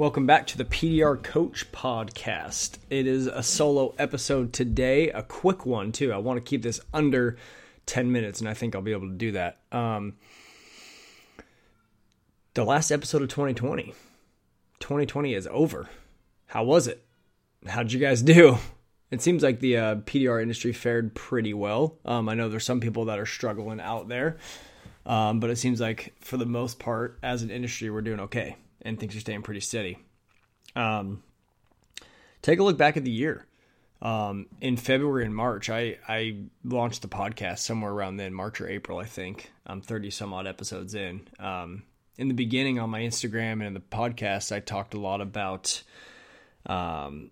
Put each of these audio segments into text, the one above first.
Welcome back to the PDR Coach Podcast. It is a solo episode today, a quick one too. I want to keep this under 10 minutes, and I think I'll be able to do that. Um, the last episode of 2020. 2020 is over. How was it? How'd you guys do? It seems like the uh, PDR industry fared pretty well. Um, I know there's some people that are struggling out there, um, but it seems like for the most part, as an industry, we're doing okay and things are staying pretty steady. Um, take a look back at the year. Um, in February and March, I, I launched the podcast somewhere around then, March or April, I think. I'm 30 some odd episodes in. Um, in the beginning on my Instagram and in the podcast, I talked a lot about um,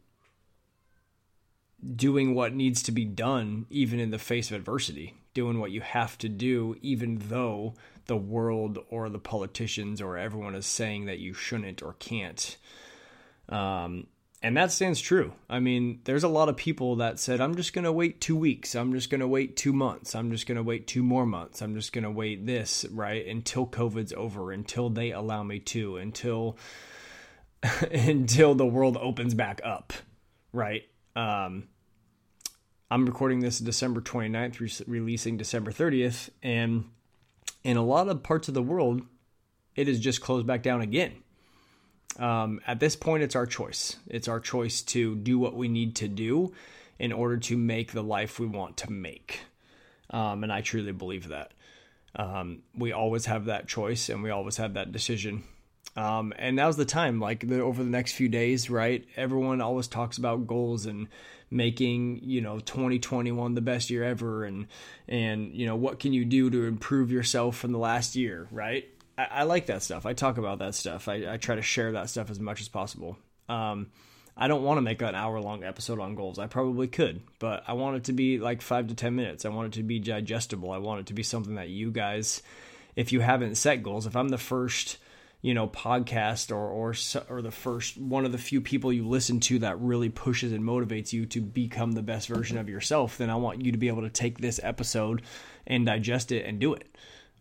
doing what needs to be done, even in the face of adversity, doing what you have to do, even though the world or the politicians or everyone is saying that you shouldn't or can't. Um, and that stands true. I mean, there's a lot of people that said, I'm just going to wait two weeks. I'm just going to wait two months. I'm just going to wait two more months. I'm just going to wait this, right? Until COVID's over, until they allow me to, until, until the world opens back up, right? Um, I'm recording this December 29th, re- releasing December 30th. And in a lot of parts of the world, it is just closed back down again. Um, at this point, it's our choice. It's our choice to do what we need to do in order to make the life we want to make. Um, and I truly believe that. Um, we always have that choice and we always have that decision. Um, and now's the time, like the, over the next few days, right? Everyone always talks about goals and making you know 2021 the best year ever and and you know what can you do to improve yourself from the last year right? I, I like that stuff. I talk about that stuff. I, I, try to share that stuff as much as possible. Um, i don't want to make an hour long episode on goals. I probably could but i want it to be like five to ten minutes. I want it to be digestible. I want it to be something that you guys if you haven't set goals if i'm the first you know podcast or or or the first one of the few people you listen to that really pushes and motivates you to become the best version of yourself then i want you to be able to take this episode and digest it and do it.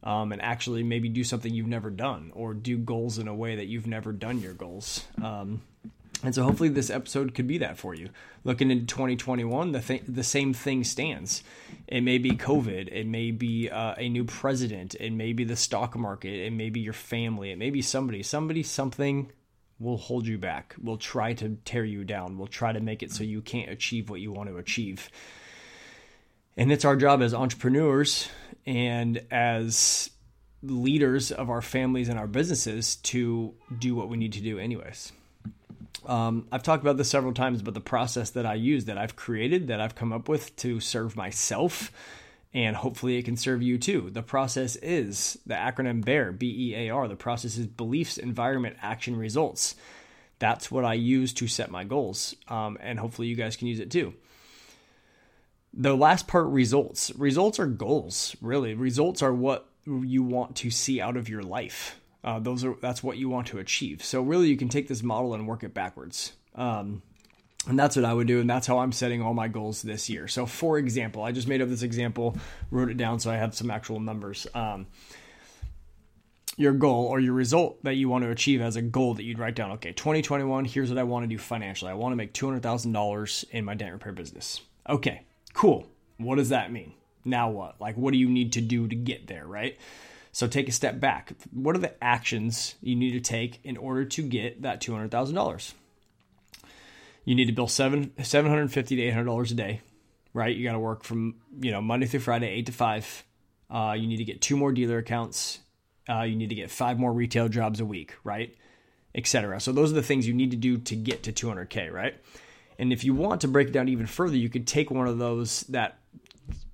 Um, and actually maybe do something you've never done or do goals in a way that you've never done your goals. Um, and so hopefully this episode could be that for you. Looking into 2021, the th- the same thing stands. It may be COVID, it may be uh, a new president, it may be the stock market, it may be your family, it may be somebody, somebody, something will hold you back. Will try to tear you down. Will try to make it so you can't achieve what you want to achieve. And it's our job as entrepreneurs and as leaders of our families and our businesses to do what we need to do anyways. Um, I've talked about this several times, but the process that I use, that I've created, that I've come up with to serve myself, and hopefully it can serve you too. The process is the acronym BEAR, B E A R. The process is beliefs, environment, action, results. That's what I use to set my goals, um, and hopefully you guys can use it too. The last part, results. Results are goals, really. Results are what you want to see out of your life uh, those are that's what you want to achieve. So really, you can take this model and work it backwards. Um, and that's what I would do, and that's how I'm setting all my goals this year. So, for example, I just made up this example, wrote it down so I have some actual numbers. Um, your goal or your result that you want to achieve as a goal that you'd write down. Okay, 2021, here's what I want to do financially. I want to make $200,000 in my dent repair business. Okay, cool. What does that mean? Now what? Like, what do you need to do to get there, right? So take a step back. What are the actions you need to take in order to get that $200,000? You need to bill seven, 750 to $800 a day, right? You got to work from, you know, Monday through Friday, 8 to 5. Uh, you need to get two more dealer accounts. Uh, you need to get five more retail jobs a week, right? Etc. So those are the things you need to do to get to 200K, right? And if you want to break it down even further, you could take one of those that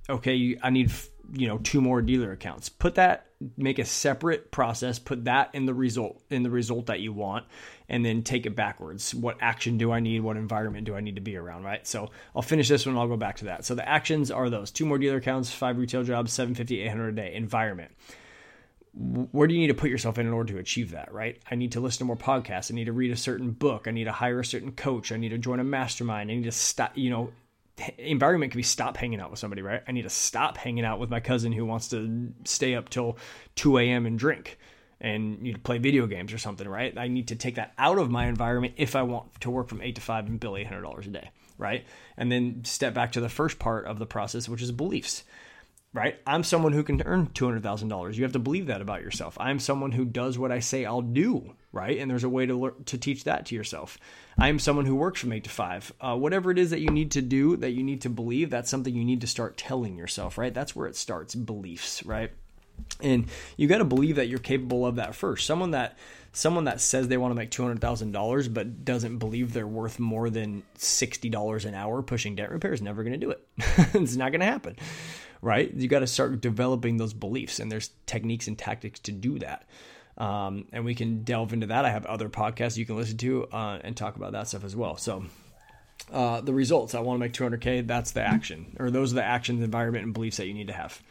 okay, I need you know two more dealer accounts. Put that make a separate process put that in the result in the result that you want and then take it backwards. What action do i need? What environment do i need to be around right? So i'll finish this one i'll go back to that. So the actions are those. Two more dealer accounts five retail jobs 750 800 a day. Environment. Where do you need to put yourself in in order to achieve that right? I need to listen to more podcasts. I need to read a certain book. I need to hire a certain coach. I need to join a mastermind. I need to stop you know environment could be stop hanging out with somebody, right? I need to stop hanging out with my cousin who wants to stay up till 2 a.m. and drink and you play video games or something, right? I need to take that out of my environment if I want to work from 8 to 5 and bill $800 a day, right? And then step back to the first part of the process, which is beliefs right? I'm someone who can earn $200,000. You have to believe that about yourself. I'm someone who does what I say I'll do, right? And there's a way to learn, to teach that to yourself. I'm someone who works from 8 to 5. Uh, whatever it is that you need to do, that you need to believe, that's something you need to start telling yourself, right? That's where it starts, beliefs, right? And you got to believe that you're capable of that first. Someone that someone that says they want to make $200,000 but doesn't believe they're worth more than $60 an hour pushing dent repair is never going to do it. it's not going to happen right? You got to start developing those beliefs, and there's techniques and tactics to do that. Um, and we can delve into that. I have other podcasts you can listen to uh, and talk about that stuff as well. So, uh, the results I want to make 200K, that's the action, or those are the actions, environment, and beliefs that you need to have.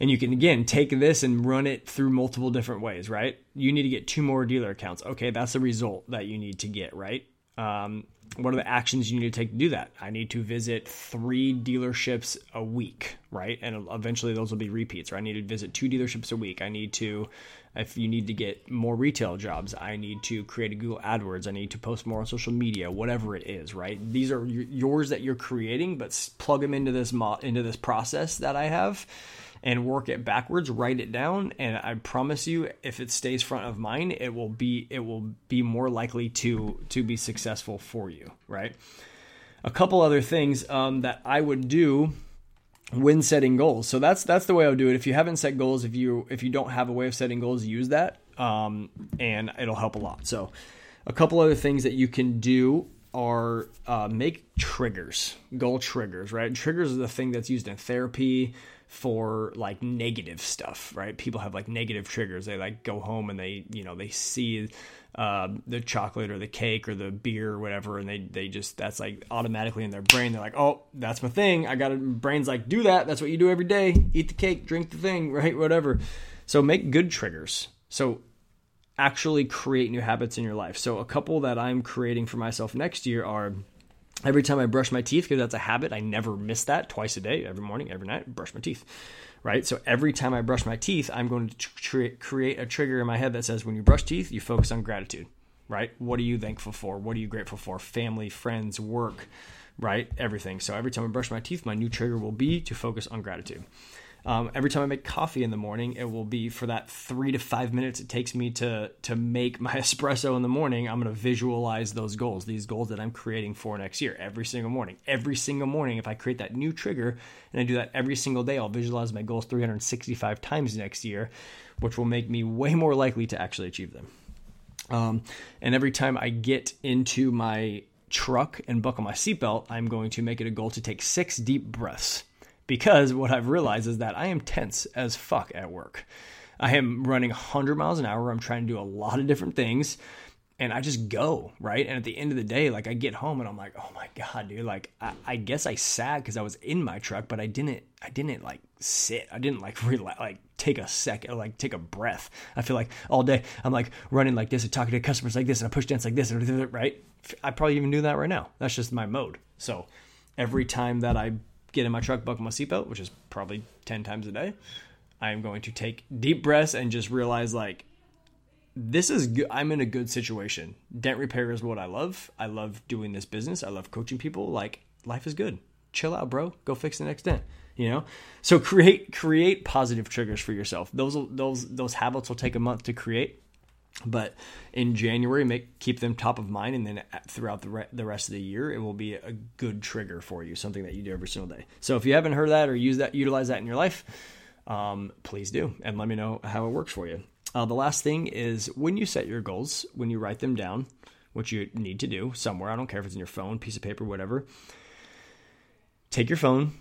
And you can again take this and run it through multiple different ways, right? You need to get two more dealer accounts. Okay, that's the result that you need to get, right? Um, what are the actions you need to take to do that? I need to visit three dealerships a week, right? And eventually those will be repeats, or I need to visit two dealerships a week. I need to, if you need to get more retail jobs, I need to create a Google AdWords. I need to post more on social media, whatever it is, right? These are yours that you're creating, but plug them into this mo- into this process that I have and work it backwards, write it down, and I promise you, if it stays front of mind, it will be it will be more likely to to be successful for you, right? A couple other things um, that I would do when setting goals. So that's that's the way I would do it. If you haven't set goals, if you if you don't have a way of setting goals, use that, um, and it'll help a lot. So a couple other things that you can do are uh, make triggers, goal triggers, right? Triggers are the thing that's used in therapy for like negative stuff, right? People have like negative triggers. They like go home and they, you know, they see uh, the chocolate or the cake or the beer or whatever, and they they just that's like automatically in their brain. They're like, oh, that's my thing. I got to brains like do that. That's what you do every day. Eat the cake, drink the thing, right? Whatever. So make good triggers. So actually create new habits in your life. So a couple that I'm creating for myself next year are Every time I brush my teeth, because that's a habit, I never miss that twice a day, every morning, every night, brush my teeth. Right? So every time I brush my teeth, I'm going to tr- create a trigger in my head that says when you brush teeth, you focus on gratitude. Right? What are you thankful for? What are you grateful for? Family, friends, work, right? Everything. So every time I brush my teeth, my new trigger will be to focus on gratitude. Um, every time I make coffee in the morning, it will be for that three to five minutes it takes me to to make my espresso in the morning. I'm going to visualize those goals, these goals that I'm creating for next year, every single morning. Every single morning, if I create that new trigger and I do that every single day, I'll visualize my goals 365 times next year, which will make me way more likely to actually achieve them. Um, and every time I get into my truck and buckle my seatbelt, I'm going to make it a goal to take six deep breaths because what I've realized is that I am tense as fuck at work. I am running 100 miles an hour. I'm trying to do a lot of different things and I just go, right? And at the end of the day, like I get home and I'm like, oh my God, dude, like I, I guess I sat because I was in my truck, but I didn't, I didn't like sit. I didn't like relax, like take a second, like take a breath. I feel like all day I'm like running like this and talking to customers like this and I push dance like this, and right? I probably even do that right now. That's just my mode. So every time that I get in my truck, buckle my seatbelt, which is probably 10 times a day. I am going to take deep breaths and just realize like this is good. I'm in a good situation. Dent repair is what I love. I love doing this business. I love coaching people. Like life is good. Chill out, bro. Go fix the next dent. You know. So create create positive triggers for yourself. Those those those habits will take a month to create but in January, make keep them top of mind, and then throughout the re- the rest of the year, it will be a good trigger for you, something that you do every single day. So if you haven't heard that or use that, utilize that in your life, um, please do, and let me know how it works for you. Uh, the last thing is when you set your goals, when you write them down, what you need to do somewhere. I don't care if it's in your phone, piece of paper, whatever. Take your phone,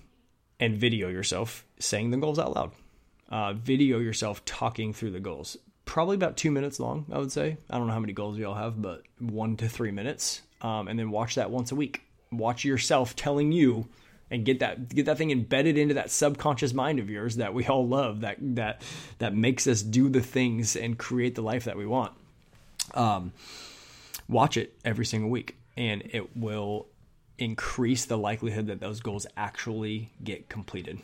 and video yourself saying the goals out loud. Uh, video yourself talking through the goals. Probably about two minutes long, I would say. I don't know how many goals we all have, but one to three minutes. Um, and then watch that once a week. Watch yourself telling you and get that get that thing embedded into that subconscious mind of yours that we all love that that that makes us do the things and create the life that we want. Um, watch it every single week, and it will increase the likelihood that those goals actually get completed.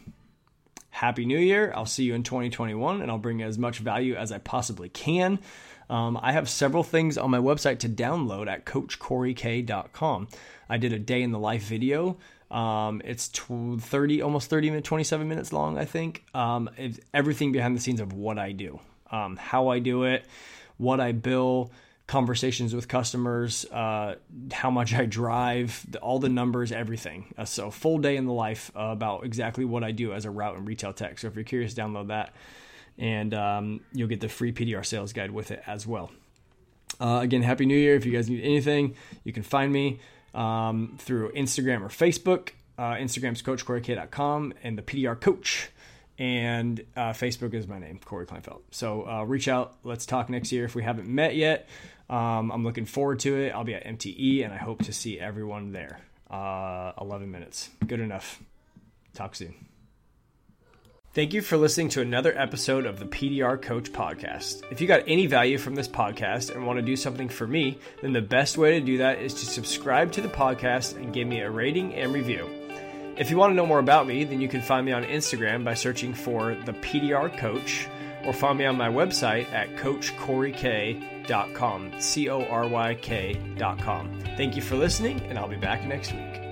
Happy New Year! I'll see you in 2021, and I'll bring as much value as I possibly can. Um, I have several things on my website to download at CoachCoryK.com. I did a day in the life video um, it's 30, almost 30 minutes, 27 minutes long, I think. Um, everything behind the scenes of what I do, um, how I do it, what I bill, conversations with customers, uh, how much I drive, all the numbers, everything. Uh, so full day in the life uh, about exactly what I do as a route and retail tech. So if you're curious, download that, and um, you'll get the free PDR sales guide with it as well. Uh, again, happy New Year! If you guys need anything, you can find me um, through Instagram or Facebook. Uh, Instagram's CoachCoryK.com and the PDR Coach. And uh, Facebook is my name, Cory Kleinfeld. So uh, reach out. Let's talk next year if we haven't met yet. Um, I'm looking forward to it. I'll be at MTE and I hope to see everyone there. Uh, 11 minutes. Good enough. Talk soon. Thank you for listening to another episode of the PDR Coach Podcast. If you got any value from this podcast and want to do something for me, then the best way to do that is to subscribe to the podcast and give me a rating and review. If you want to know more about me, then you can find me on Instagram by searching for the PDR Coach or find me on my website at coachcoryk.com, C O R Y K.com. Thank you for listening, and I'll be back next week.